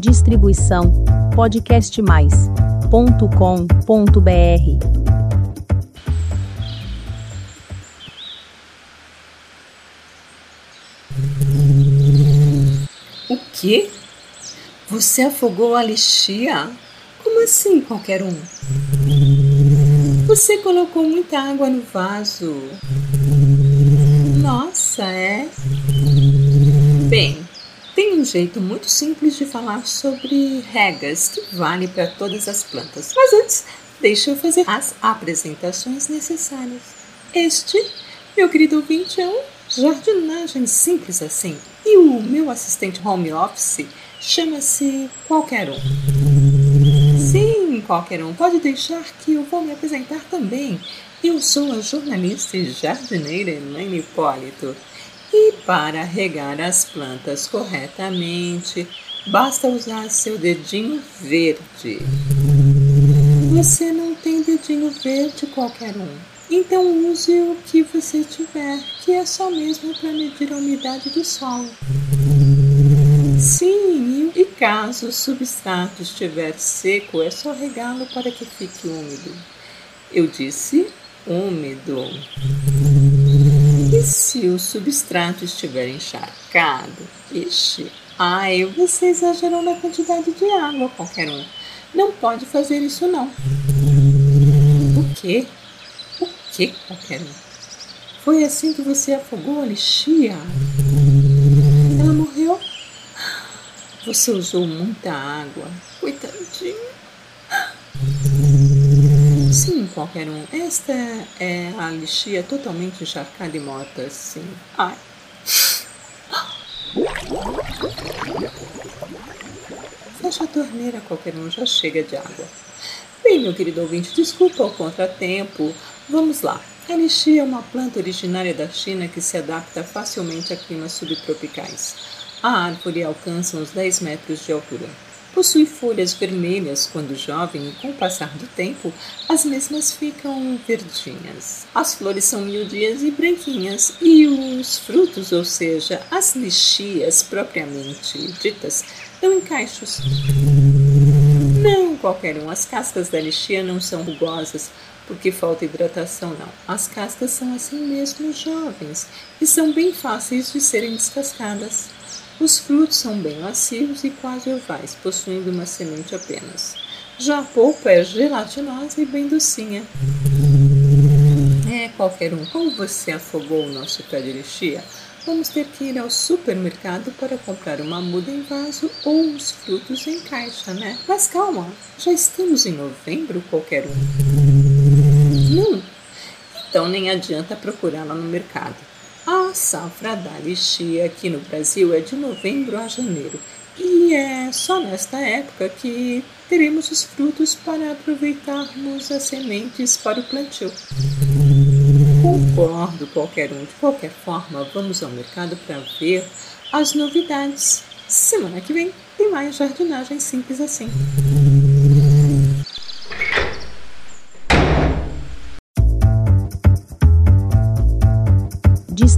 Distribuição podcastmais.com.br. O quê? Você afogou a lixia? Como assim, qualquer um? Você colocou muita água no vaso. Nossa, é? Bem, tem um jeito muito simples de falar sobre regas que vale para todas as plantas. Mas antes, deixa eu fazer as apresentações necessárias. Este, meu querido ouvinte, é um jardinagem simples assim. E o meu assistente home office chama-se Qualquer Um. Sim, qualquer um. Pode deixar que eu vou me apresentar também. Eu sou a jornalista e jardineira Elaine Hipólito. E para regar as plantas corretamente, basta usar seu dedinho verde. Você não tem dedinho verde qualquer um. Então use o que você tiver, que é só mesmo para medir a umidade do solo. Sim, e caso o substrato estiver seco, é só regá-lo para que fique úmido. Eu disse úmido. E se o substrato estiver encharcado? Ixi, ai, você exagerou na quantidade de água, qualquer um. Não pode fazer isso, não. O quê? O quê, qualquer um? Foi assim que você afogou a lixia? Ela morreu? Você usou muita água. Coitadinho. Sim, qualquer um. Esta é a lixia totalmente encharcada e morta, sim. Ai. Fecha a torneira, qualquer um, já chega de água. Bem, meu querido ouvinte, desculpa o contratempo. Vamos lá. A lixia é uma planta originária da China que se adapta facilmente a climas subtropicais. A árvore alcança uns 10 metros de altura. Possui folhas vermelhas quando jovem e, com o passar do tempo, as mesmas ficam verdinhas. As flores são miudinhas e branquinhas e os frutos, ou seja, as lixias propriamente ditas, estão em caixos. Não qualquer um, as cascas da lixia não são rugosas porque falta hidratação, não. As cascas são assim mesmo jovens e são bem fáceis de serem descascadas. Os frutos são bem macios e quase ovais, possuindo uma semente apenas. Já a polpa é gelatinosa e bem docinha. É, qualquer um, como você afogou o nosso pé de lixia, vamos ter que ir ao supermercado para comprar uma muda em vaso ou os frutos em caixa, né? Mas calma, já estamos em novembro, qualquer um. Não, então nem adianta procurá-la no mercado. A safra da lixia aqui no Brasil é de novembro a janeiro e é só nesta época que teremos os frutos para aproveitarmos as sementes para o plantio. Concordo, qualquer um. De qualquer forma, vamos ao mercado para ver as novidades. Semana que vem tem mais jardinagem simples assim.